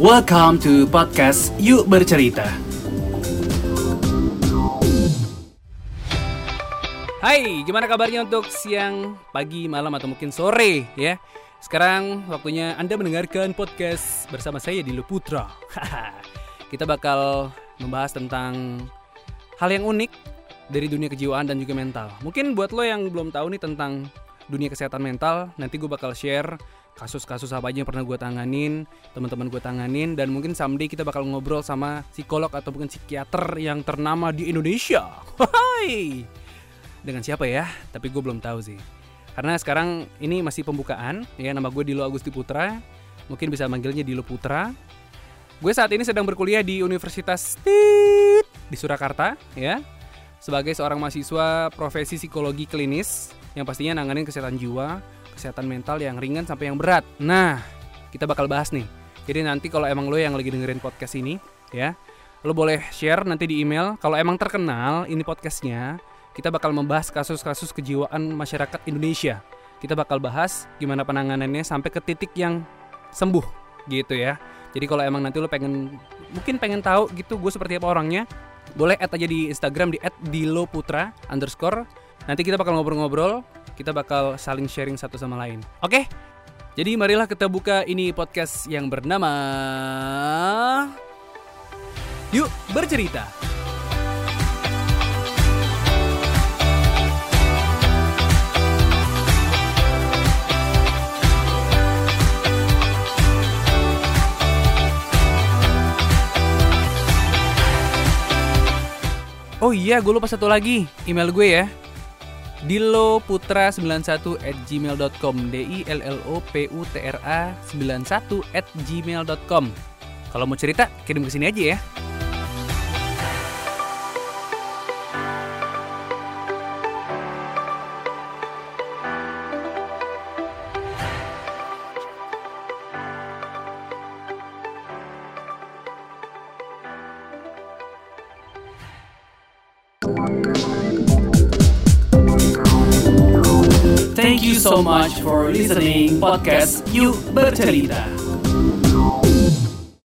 Welcome to podcast Yuk Bercerita. Hai, gimana kabarnya untuk siang, pagi, malam atau mungkin sore ya? Sekarang waktunya Anda mendengarkan podcast bersama saya di Putra. Kita bakal membahas tentang hal yang unik dari dunia kejiwaan dan juga mental. Mungkin buat lo yang belum tahu nih tentang dunia kesehatan mental, nanti gue bakal share kasus-kasus apa aja yang pernah gue tanganin, teman-teman gue tanganin, dan mungkin someday kita bakal ngobrol sama psikolog atau mungkin psikiater yang ternama di Indonesia. Hai, dengan siapa ya? Tapi gue belum tahu sih. Karena sekarang ini masih pembukaan, ya nama gue Dilo Agusti Putra, mungkin bisa manggilnya Dilo Putra. Gue saat ini sedang berkuliah di Universitas di Surakarta, ya, sebagai seorang mahasiswa profesi psikologi klinis yang pastinya nanganin kesehatan jiwa, kesehatan mental yang ringan sampai yang berat. Nah, kita bakal bahas nih. Jadi nanti kalau emang lo yang lagi dengerin podcast ini, ya, lo boleh share nanti di email. Kalau emang terkenal ini podcastnya, kita bakal membahas kasus-kasus kejiwaan masyarakat Indonesia. Kita bakal bahas gimana penanganannya sampai ke titik yang sembuh, gitu ya. Jadi kalau emang nanti lo pengen, mungkin pengen tahu gitu gue seperti apa orangnya, boleh add aja di Instagram di @diloputra underscore. Nanti kita bakal ngobrol-ngobrol kita bakal saling sharing satu sama lain. Oke? Jadi marilah kita buka ini podcast yang bernama Yuk bercerita. Oh iya, gue lupa satu lagi email gue ya diloputra91 at gmail.com d i l l o p u t r a 91 at gmail.com kalau mau cerita kirim ke sini aja ya. Thank you so much for listening podcast Yuk Bercerita.